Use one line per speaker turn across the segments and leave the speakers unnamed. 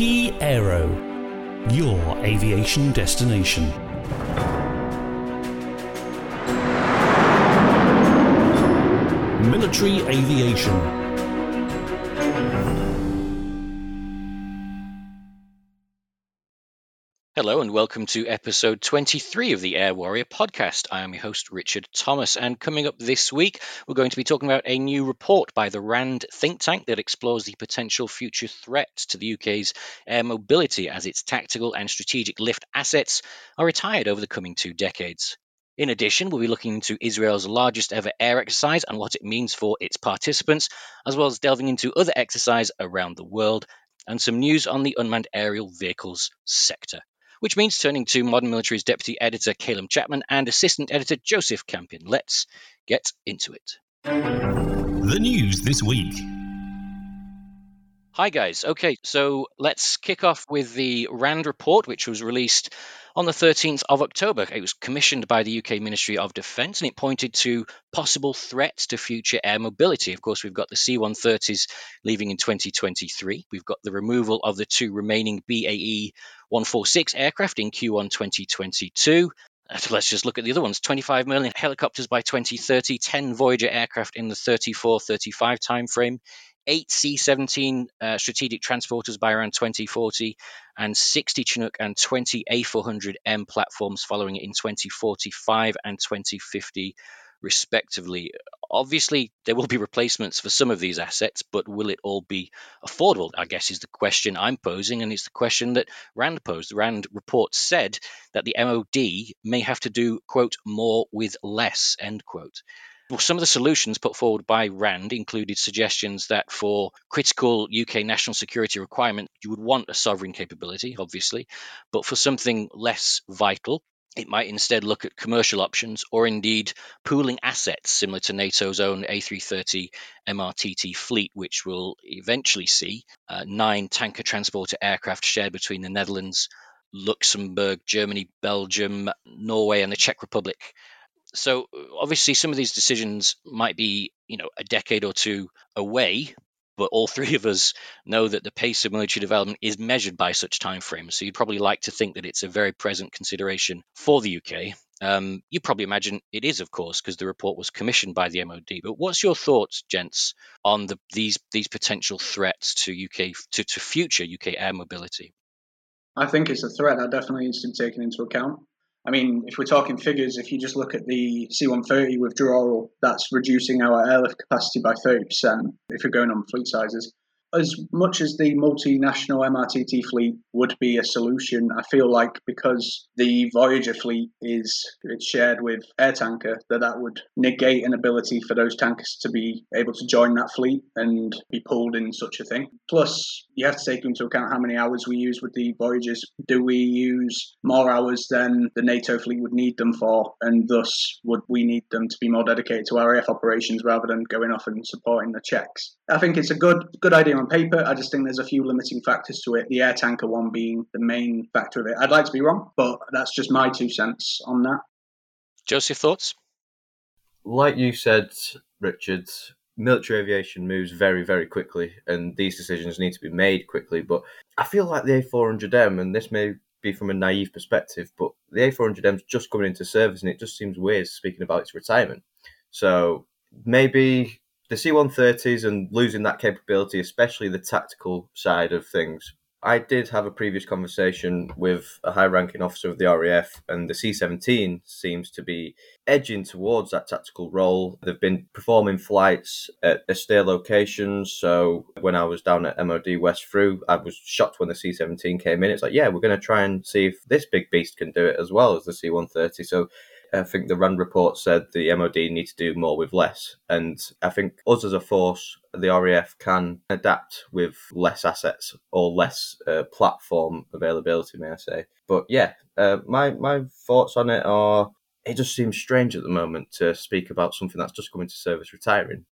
Key Aero, your aviation destination. Military Aviation.
Hello and welcome to episode 23 of the Air Warrior podcast. I am your host, Richard Thomas, and coming up this week, we're going to be talking about a new report by the RAND think tank that explores the potential future threats to the UK's air mobility as its tactical and strategic lift assets are retired over the coming two decades. In addition, we'll be looking into Israel's largest ever air exercise and what it means for its participants, as well as delving into other exercise around the world and some news on the unmanned aerial vehicles sector which means turning to mm-hmm. Modern Military's deputy editor, Caleb Chapman, and assistant editor, Joseph Campion. Let's get into it.
The news this week.
Hi, guys. Okay, so let's kick off with the RAND report, which was released on the 13th of October. It was commissioned by the UK Ministry of Defence and it pointed to possible threats to future air mobility. Of course, we've got the C 130s leaving in 2023. We've got the removal of the two remaining BAE 146 aircraft in Q1 2022. Uh, let's just look at the other ones 25 million helicopters by 2030, 10 Voyager aircraft in the 34 35 timeframe, eight C 17 uh, strategic transporters by around 2040, and 60 Chinook and 20 A400M platforms following in 2045 and 2050, respectively. Obviously, there will be replacements for some of these assets, but will it all be affordable? I guess is the question I'm posing, and it's the question that RAND posed. The RAND report said that the MOD may have to do, quote, more with less, end quote. Some of the solutions put forward by RAND included suggestions that for critical UK national security requirement, you would want a sovereign capability, obviously, but for something less vital, it might instead look at commercial options or indeed pooling assets similar to NATO's own A330 MRTT fleet, which will eventually see uh, nine tanker transporter aircraft shared between the Netherlands, Luxembourg, Germany, Belgium, Norway, and the Czech Republic so obviously some of these decisions might be you know a decade or two away but all three of us know that the pace of military development is measured by such timeframes. So you'd probably like to think that it's a very present consideration for the uk um, you probably imagine it is of course because the report was commissioned by the mod but what's your thoughts gents on the, these these potential threats to uk to, to future uk air mobility?
I think it's a threat that definitely needs to be taken into account. I mean, if we're talking figures, if you just look at the C-130 withdrawal, that's reducing our airlift capacity by 30% if you're going on fleet sizes as much as the multinational MRTT fleet would be a solution, I feel like because the Voyager fleet is it's shared with AirTanker, that that would negate an ability for those tankers to be able to join that fleet and be pulled in such a thing. Plus, you have to take into account how many hours we use with the Voyagers. Do we use more hours than the NATO fleet would need them for, and thus would we need them to be more dedicated to RAF operations rather than going off and supporting the Czechs? I think it's a good good idea on paper. I just think there's a few limiting factors to it. The air tanker one being the main factor of it. I'd like to be wrong, but that's just my two cents on that.
Joseph, thoughts?
Like you said, Richard, military aviation moves very, very quickly, and these decisions need to be made quickly. But I feel like the A400M, and this may be from a naive perspective, but the A400M is just coming into service, and it just seems weird speaking about its retirement. So maybe the C-130s and losing that capability, especially the tactical side of things. I did have a previous conversation with a high-ranking officer of the RAF, and the C-17 seems to be edging towards that tactical role. They've been performing flights at austere locations. So when I was down at MOD West Freugh, I was shocked when the C-17 came in. It's like, yeah, we're going to try and see if this big beast can do it as well as the C-130. So I think the RAND report said the MOD need to do more with less. And I think us as a force, the RAF can adapt with less assets or less uh, platform availability, may I say. But yeah, uh, my, my thoughts on it are it just seems strange at the moment to speak about something that's just coming to service retiring.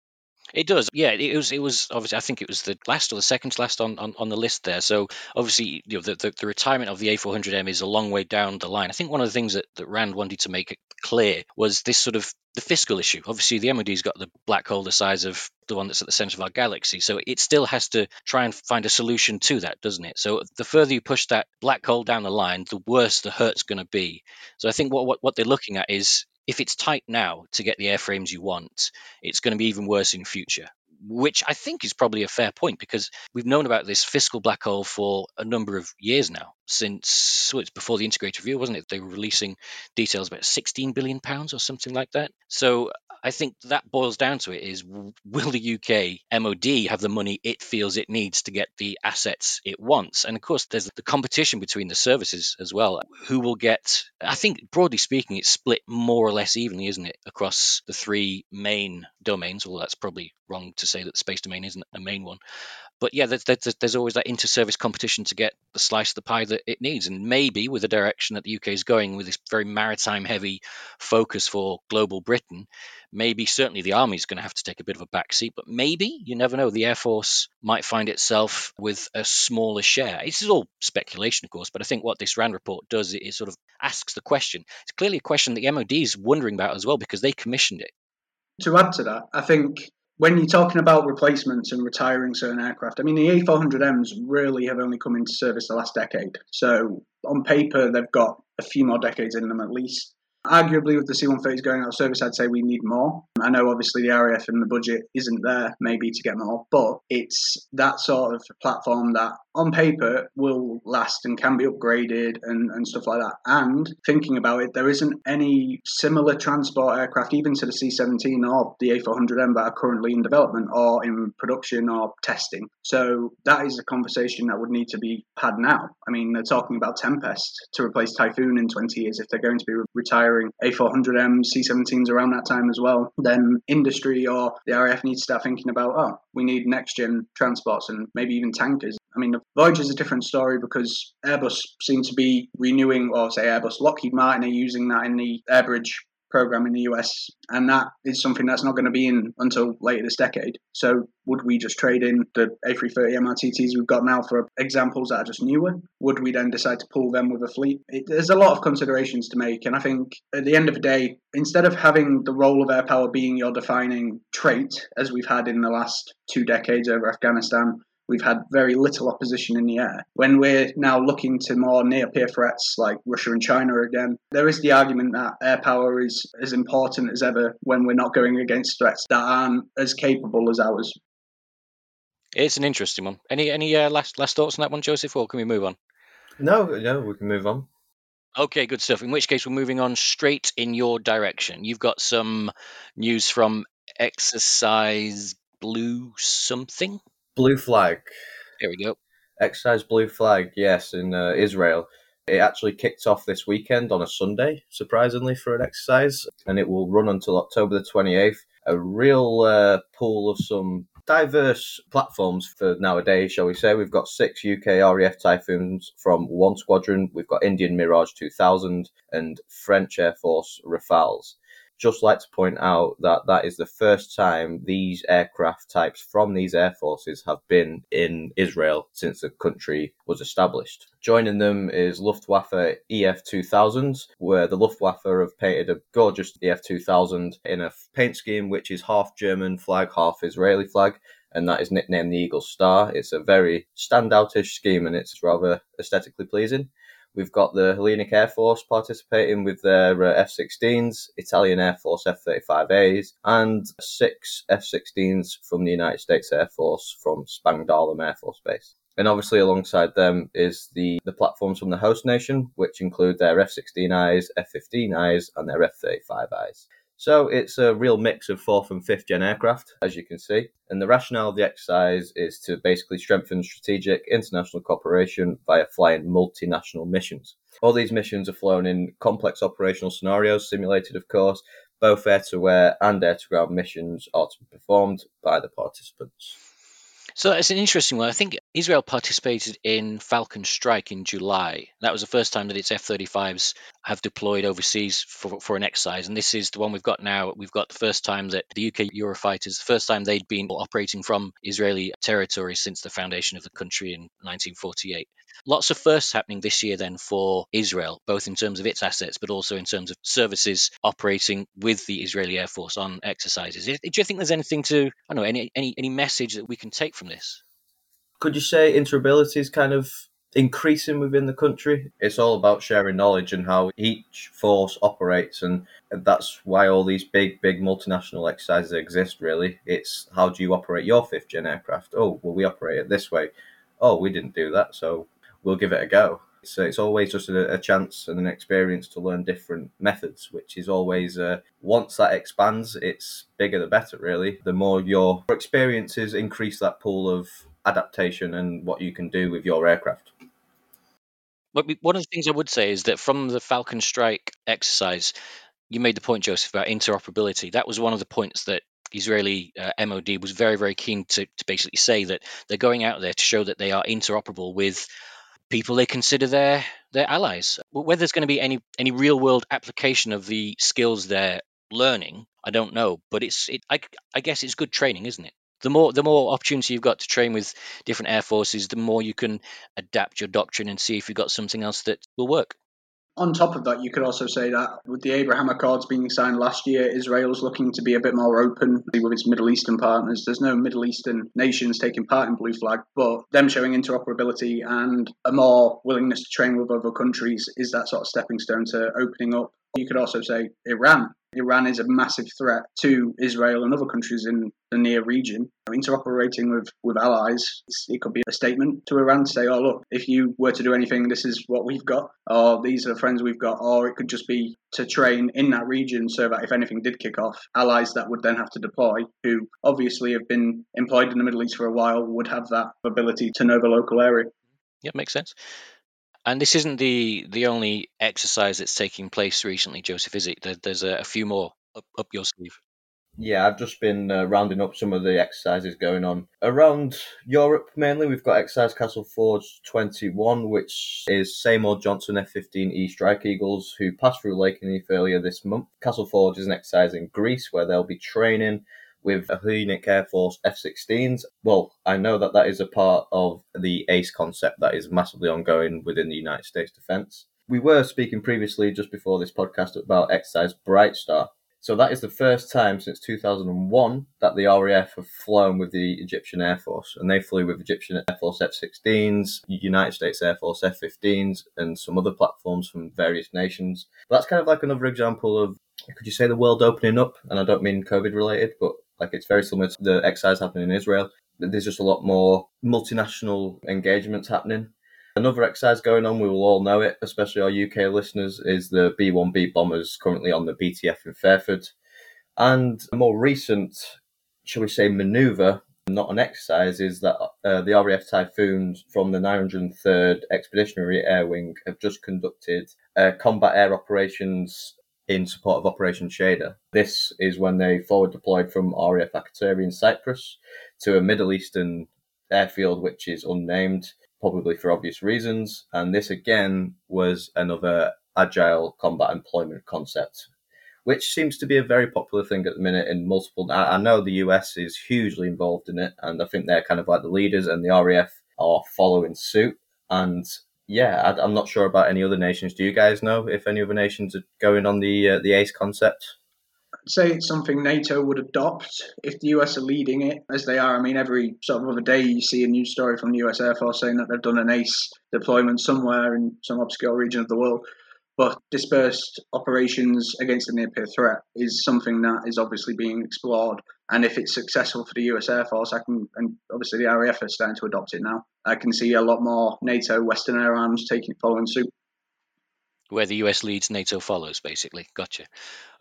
It does, yeah. It was, it was obviously. I think it was the last or the second to last on, on, on the list there. So obviously, you know, the, the, the retirement of the A400M is a long way down the line. I think one of the things that, that Rand wanted to make clear was this sort of the fiscal issue. Obviously, the MOD's got the black hole the size of the one that's at the center of our galaxy, so it still has to try and find a solution to that, doesn't it? So the further you push that black hole down the line, the worse the hurt's going to be. So I think what, what what they're looking at is if it's tight now to get the airframes you want, it's going to be even worse in future which I think is probably a fair point because we've known about this fiscal black hole for a number of years now. Since well, it's before the integrated review, wasn't it? They were releasing details about 16 billion pounds or something like that. So I think that boils down to it is will the UK MOD have the money it feels it needs to get the assets it wants? And of course, there's the competition between the services as well. Who will get, I think, broadly speaking, it's split more or less evenly, isn't it, across the three main domains? Although that's probably wrong to say that the space domain isn't a main one but yeah, there's, there's, there's always that inter-service competition to get the slice of the pie that it needs, and maybe with the direction that the UK is going with this very maritime-heavy focus for global Britain, maybe certainly the army is going to have to take a bit of a backseat, but maybe you never know. The air force might find itself with a smaller share. This is all speculation, of course, but I think what this Rand report does is sort of asks the question. It's clearly a question that the MOD is wondering about as well because they commissioned it.
To add to that, I think when you're talking about replacements and retiring certain aircraft, I mean, the A400Ms really have only come into service the last decade. So on paper, they've got a few more decades in them at least. Arguably, with the C-130s going out of service, I'd say we need more. I know obviously the RAF and the budget isn't there maybe to get more, but it's that sort of platform that on paper will last and can be upgraded and, and stuff like that. And thinking about it, there isn't any similar transport aircraft, even to the C 17 or the A400M, that are currently in development or in production or testing. So that is a conversation that would need to be had now. I mean, they're talking about Tempest to replace Typhoon in 20 years if they're going to be retiring A400M, C 17s around that time as well. Then industry or the RAF needs to start thinking about, oh, we need next gen transports and maybe even tankers I mean, the Voyager is a different story because Airbus seem to be renewing, or say Airbus, Lockheed Martin are using that in the Airbridge program in the US, and that is something that's not going to be in until later this decade. So, would we just trade in the A330 MRTTs we've got now for examples that are just newer? Would we then decide to pull them with a fleet? It, there's a lot of considerations to make, and I think at the end of the day, instead of having the role of air power being your defining trait, as we've had in the last two decades over Afghanistan, we've had very little opposition in the air. When we're now looking to more near peer threats like Russia and China again, there is the argument that air power is as important as ever when we're not going against threats that aren't as capable as ours.
It's an interesting one. Any any uh, last last thoughts on that one, Joseph, or can we move on?
No, no, we can move on.
Okay, good stuff. In which case, we're moving on straight in your direction. You've got some news from Exercise Blue something.
Blue Flag.
Here we go.
Exercise Blue Flag, yes, in uh, Israel. It actually kicked off this weekend on a Sunday, surprisingly, for an exercise, and it will run until October the 28th. A real uh, pool of some diverse platforms for nowadays, shall we say. We've got six UK RAF Typhoons from one squadron, we've got Indian Mirage 2000 and French Air Force Rafales just like to point out that that is the first time these aircraft types from these air forces have been in Israel since the country was established. Joining them is Luftwaffe EF 2000s, where the Luftwaffe have painted a gorgeous EF 2000 in a paint scheme which is half German flag, half Israeli flag and that is nicknamed the Eagle Star. It's a very standoutish scheme and it's rather aesthetically pleasing. We've got the Hellenic Air Force participating with their uh, F 16s, Italian Air Force F 35As, and six F 16s from the United States Air Force from Spangdahlem Air Force Base. And obviously, alongside them is the, the platforms from the host nation, which include their F 16Is, F 15Is, and their F 35Is. So it's a real mix of fourth and fifth gen aircraft, as you can see. And the rationale of the exercise is to basically strengthen strategic international cooperation via flying multinational missions. All these missions are flown in complex operational scenarios, simulated, of course. Both air to air and air to ground missions are to be performed by the participants.
So it's an interesting one. I think Israel participated in Falcon Strike in July. That was the first time that its F 35s have deployed overseas for, for an exercise. And this is the one we've got now. We've got the first time that the UK Eurofighters, the first time they'd been operating from Israeli territory since the foundation of the country in 1948. Lots of firsts happening this year then for Israel, both in terms of its assets, but also in terms of services operating with the Israeli Air Force on exercises. Do you think there's anything to, I don't know, any, any, any message that we can take from this?
Could you say interoperability is kind of increasing within the country? It's all about sharing knowledge and how each force operates, and that's why all these big, big multinational exercises exist. Really, it's how do you operate your fifth gen aircraft? Oh, well, we operate it this way. Oh, we didn't do that, so we'll give it a go. So it's always just a, a, chance and an experience to learn different methods, which is always uh, once that expands, it's bigger the better. Really, the more your experiences increase that pool of adaptation and what you can do with your aircraft.
One of the things I would say is that from the Falcon Strike exercise, you made the point, Joseph, about interoperability. That was one of the points that Israeli uh, MOD was very, very keen to, to basically say that they're going out there to show that they are interoperable with people they consider their their allies. Whether there's going to be any any real world application of the skills they're learning, I don't know. But it's it, I, I guess it's good training, isn't it? The more the more opportunity you've got to train with different air forces, the more you can adapt your doctrine and see if you've got something else that will work.
On top of that, you could also say that with the Abraham Accords being signed last year, Israel's looking to be a bit more open with its Middle Eastern partners. There's no Middle Eastern nations taking part in Blue Flag, but them showing interoperability and a more willingness to train with other countries is that sort of stepping stone to opening up. You could also say Iran Iran is a massive threat to Israel and other countries in the near region. Interoperating with, with allies, it could be a statement to Iran to say, oh, look, if you were to do anything, this is what we've got, or these are the friends we've got, or it could just be to train in that region so that if anything did kick off, allies that would then have to deploy, who obviously have been employed in the Middle East for a while, would have that ability to know the local area.
Yeah, makes sense. And this isn't the the only exercise that's taking place recently, Joseph, is it? There, there's a, a, few more up, up your sleeve.
Yeah, I've just been uh, rounding up some of the exercises going on around Europe mainly. We've got Exercise Castle Forge 21, which is Seymour Johnson F 15E Strike Eagles, who passed through Lakenheath earlier this month. Castle Forge is an exercise in Greece where they'll be training with a Hellenic Air Force F 16s. Well, I know that that is a part of the ACE concept that is massively ongoing within the United States Defence. We were speaking previously, just before this podcast, about exercise Bright Star. So that is the first time since 2001 that the RAF have flown with the Egyptian Air Force, and they flew with Egyptian Air Force F-16s, United States Air Force F-15s, and some other platforms from various nations. That's kind of like another example of, could you say, the world opening up? And I don't mean COVID related, but like it's very similar to the exercise happening in Israel. There's just a lot more multinational engagements happening. Another exercise going on, we will all know it, especially our UK listeners, is the B 1B bombers currently on the BTF in Fairford. And a more recent, shall we say, manoeuvre, not an exercise, is that uh, the RAF Typhoons from the 903rd Expeditionary Air Wing have just conducted uh, combat air operations in support of Operation Shader. This is when they forward deployed from RAF Akrotiri in Cyprus to a Middle Eastern airfield which is unnamed, probably for obvious reasons. And this again was another agile combat employment concept, which seems to be a very popular thing at the minute in multiple. I, know the US is hugely involved in it, and I think they're kind of like the leaders, and the RAF are following suit. And yeah, I, am not sure about any other nations. Do you guys know if any other nations are going on the uh, the ACE concept?
I'd say it's something NATO would adopt if the US are leading it, as they are. I mean, every sort of other day you see a news story from the US Air Force saying that they've done an ACE deployment somewhere in some obscure region of the world. But dispersed operations against a near peer threat is something that is obviously being explored. And if it's successful for the US Air Force, I can, and obviously the RAF is starting to adopt it now. I can see a lot more NATO Western air arms taking following suit.
Where the US leads, NATO follows, basically. Gotcha.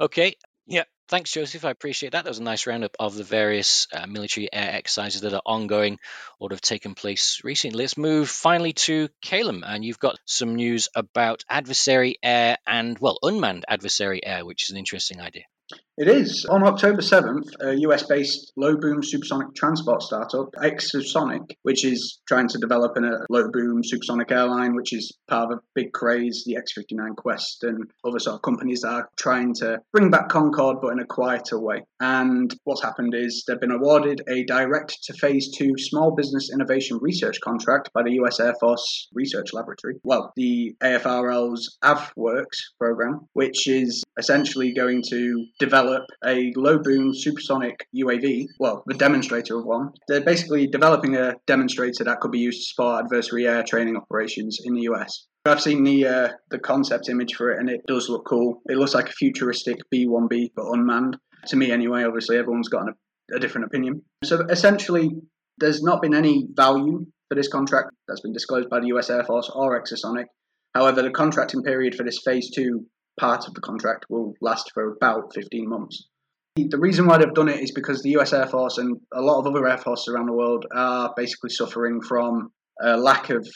Okay. Yeah. Thanks, Joseph. I appreciate that. That was a nice roundup of the various uh, military air exercises that are ongoing or have taken place recently. Let's move finally to Caleb, and you've got some news about adversary air and, well, unmanned adversary air, which is an interesting idea.
It is. On October 7th, a US based low boom supersonic transport startup, Exosonic, which is trying to develop a low boom supersonic airline, which is part of a big craze, the X 59 QueSST, and other sort of companies that are trying to bring back Concorde but in a quieter way. And what's happened is they've been awarded a direct to phase two small business innovation research contract by the US Air Force Research Laboratory. Well, the AFRL's AFWERX program, which is essentially going to develop a low boom supersonic UAV, well, the demonstrator of one. They're basically developing a demonstrator that could be used to spot adversary air training operations in the US. I've seen the uh, the concept image for it, and it does look cool. It looks like a futuristic B-1B, but unmanned. To me, anyway. Obviously, everyone's got a, a different opinion. So essentially, there's not been any value for this contract that's been disclosed by the US Air Force or Exosonic. However, the contracting period for this phase two part of the contract will last for about 15 months. The reason why they've done it is because the US Air Force and a lot of other air forces around the world are basically suffering from a lack of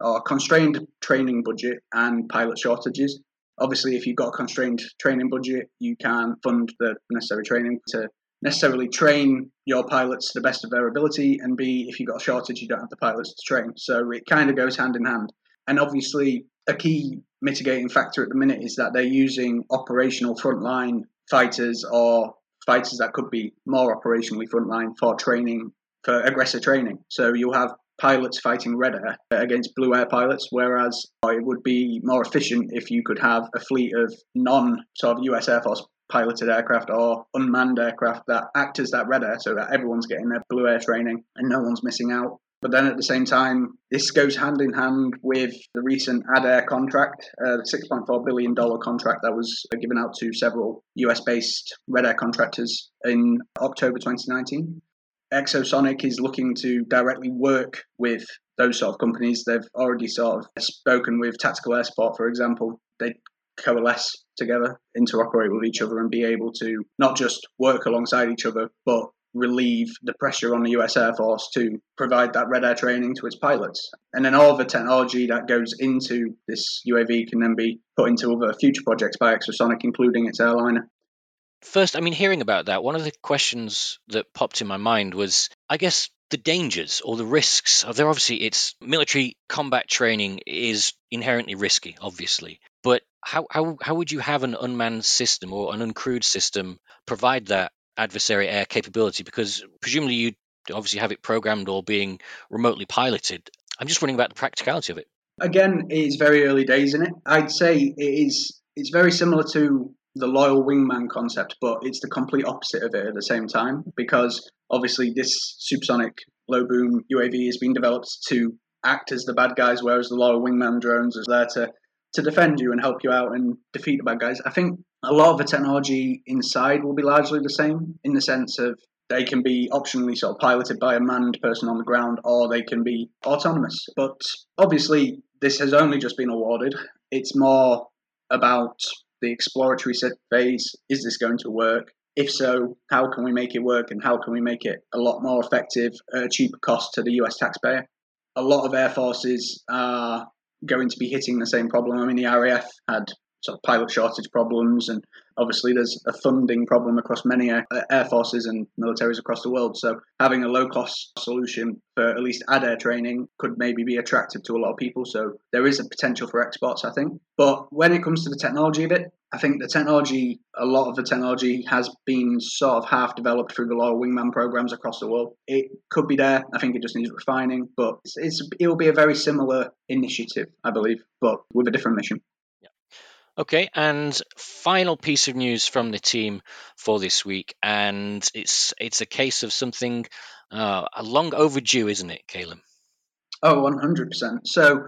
or constrained training budget and pilot shortages. Obviously, if you've got a constrained training budget, you can fund the necessary training to necessarily train your pilots to the best of their ability, and B, if you've got a shortage, you don't have the pilots to train. So it kind of goes hand in hand. And obviously, a key mitigating factor at the minute is that they're using operational frontline fighters or fighters that could be more operationally frontline for training, for aggressor training. So you'll have pilots fighting red air against blue air pilots, whereas it would be more efficient if you could have a fleet of non sort of US Air Force piloted aircraft or unmanned aircraft that act as that red air so that everyone's getting their blue air training and no one's missing out. But then at the same time, this goes hand in hand with the recent ADAIR contract, uh, the $6.4 billion contract that was given out to several US based Red Air contractors in October 2019. Exosonic is looking to directly work with those sort of companies. They've already sort of spoken with Tactical Air Support, for example. They coalesce together, interoperate with each other, and be able to not just work alongside each other, but relieve the pressure on the US Air Force to provide that red air training to its pilots. And then all the technology that goes into this UAV can then be put into other future projects by Exosonic, including its airliner.
First, I mean, hearing about that, one of the questions that popped in my mind was, I guess, the dangers or the risks. Uh, Are there, obviously, it's military combat training is inherently risky, obviously. But how, how, how would you have an unmanned system or an uncrewed system provide that adversary air capability because presumably you obviously have it programmed or being remotely piloted. I'm just wondering about the practicality of it.
Again, it's very early days in it. I'd say it is. It's very similar to the loyal wingman concept, but it's the complete opposite of it at the same time because obviously this supersonic low boom UAV is being developed to act as the bad guys, whereas the loyal wingman drones is there to to defend you and help you out and defeat the bad guys. I think a lot of the technology inside will be largely the same in the sense of they can be optionally sort of piloted by a manned person on the ground or they can be autonomous. But obviously, this has only just been awarded. It's more about the exploratory phase. Is this going to work? If so, how can we make it work and how can we make it a lot more effective at a cheaper cost to the US taxpayer? A lot of air forces are going to be hitting the same problem. I mean, the RAF had sort of pilot shortage problems, and obviously there's a funding problem across many air, uh, air forces and militaries across the world. So having a low cost solution for at least ADAIR training could maybe be attractive to a lot of people. So there is a potential for exports, I think. But when it comes to the technology of it, I think the technology, a lot of the technology has been sort of half developed through the loyal wingman programs across the world. It could be there. I think it just needs refining, but it's, it's it will be a very similar initiative, I believe, but with a different mission.
Okay, and final piece of news from the team for this week, and it's it's a case of something uh, a long overdue, isn't it, Caleb?
Oh, 100%. So,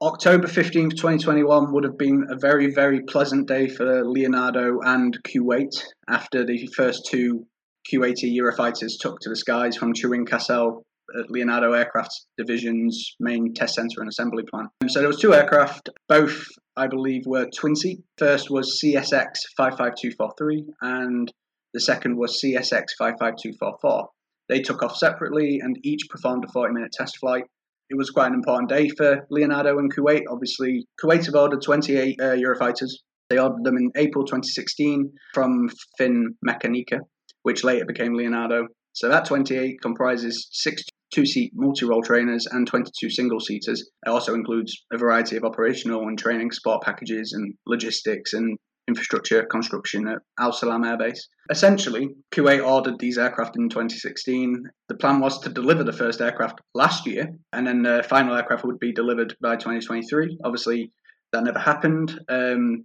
October 15th, 2021 would have been a very, very pleasant day for Leonardo and Kuwait after the first two Kuwaiti Eurofighters took to the skies from Turin Caselle at Leonardo Aircraft Division's main test center and assembly plant. So there was two aircraft, both I believe were twin seat. First was CSX 55243 and the second was CSX 55244. They took off separately and each performed a 40 minute test flight. It was quite an important day for Leonardo and Kuwait. Obviously, Kuwait have ordered 28 uh, Eurofighters. They ordered them in April 2016 from Finmeccanica, which later became Leonardo. So that 28 comprises six two seat multi role trainers and 22 single seaters. It also includes a variety of operational and training support packages and logistics and infrastructure construction at Al Salem Air Base. Essentially, Kuwait ordered these aircraft in 2016. The plan was to deliver the first aircraft last year, and then the final aircraft would be delivered by 2023. Obviously, that never happened. Um,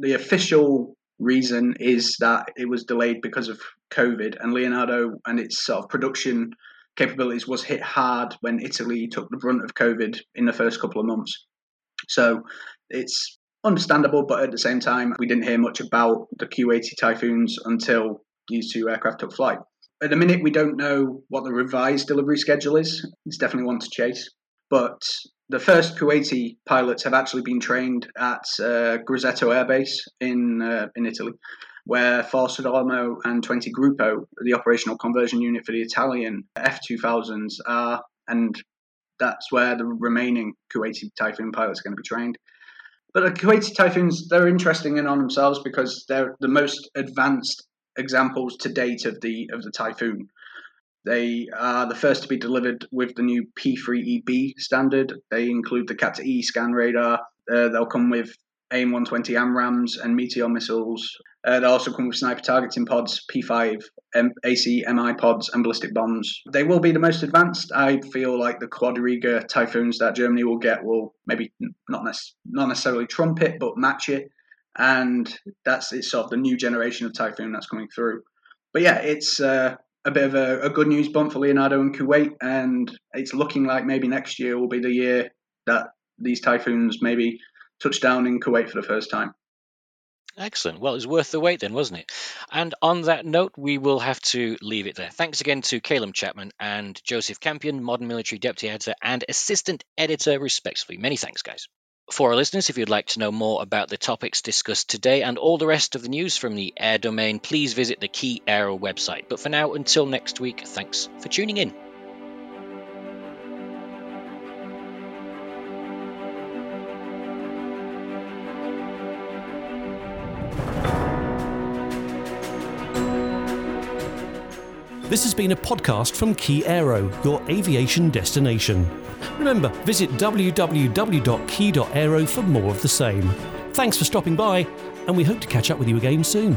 the official reason is that it was delayed because of COVID, and Leonardo and its sort of production capabilities was hit hard when Italy took the brunt of COVID in the first couple of months. So it's understandable, but at the same time, we didn't hear much about the Kuwaiti Typhoons until these two aircraft took flight. At the minute, we don't know what the revised delivery schedule is. It's definitely one to chase. But the first Kuwaiti pilots have actually been trained at uh, Grosseto Air Base in uh, in Italy, where Force Sodalomo and 20 Gruppo, the operational conversion unit for the Italian F2000s, are, and that's where the remaining Kuwaiti Typhoon pilots are going to be trained. But the Kuwaiti Typhoons, they're interesting in on themselves because they're the most advanced examples to date of the of the Typhoon. They are the first to be delivered with the new P3EB standard. They include the Cat E scan radar. Uh, they'll come with AIM 120 AMRAAMs and Meteor missiles. Uh, they also come with sniper targeting pods, P5 M- AC MI pods, and ballistic bombs. They will be the most advanced. I feel like the Quadriga Typhoons that Germany will get will maybe not, nec- not necessarily trump it, but match it. And that's it's sort of the new generation of Typhoon that's coming through. But yeah, it's uh, a bit of a, a, good news bump for Leonardo and Kuwait, and it's looking like maybe next year will be the year that these typhoons maybe touch down in Kuwait for the first time.
Excellent. Well, it was worth the wait then, wasn't it? And on that note, we will have to leave it there. Thanks again to Caleb Chapman and Joseph Campion, Modern Military Deputy Editor and Assistant Editor, respectively. Many thanks, guys. For our listeners, if you'd like to know more about the topics discussed today and all the rest of the news from the air domain, please visit the Key Aero website. But for now, until next week, thanks for tuning in.
This has been a podcast from Key Aero, your aviation destination. Remember, visit www.key.aero for more of the same. Thanks for stopping by, and we hope to catch up with you again soon.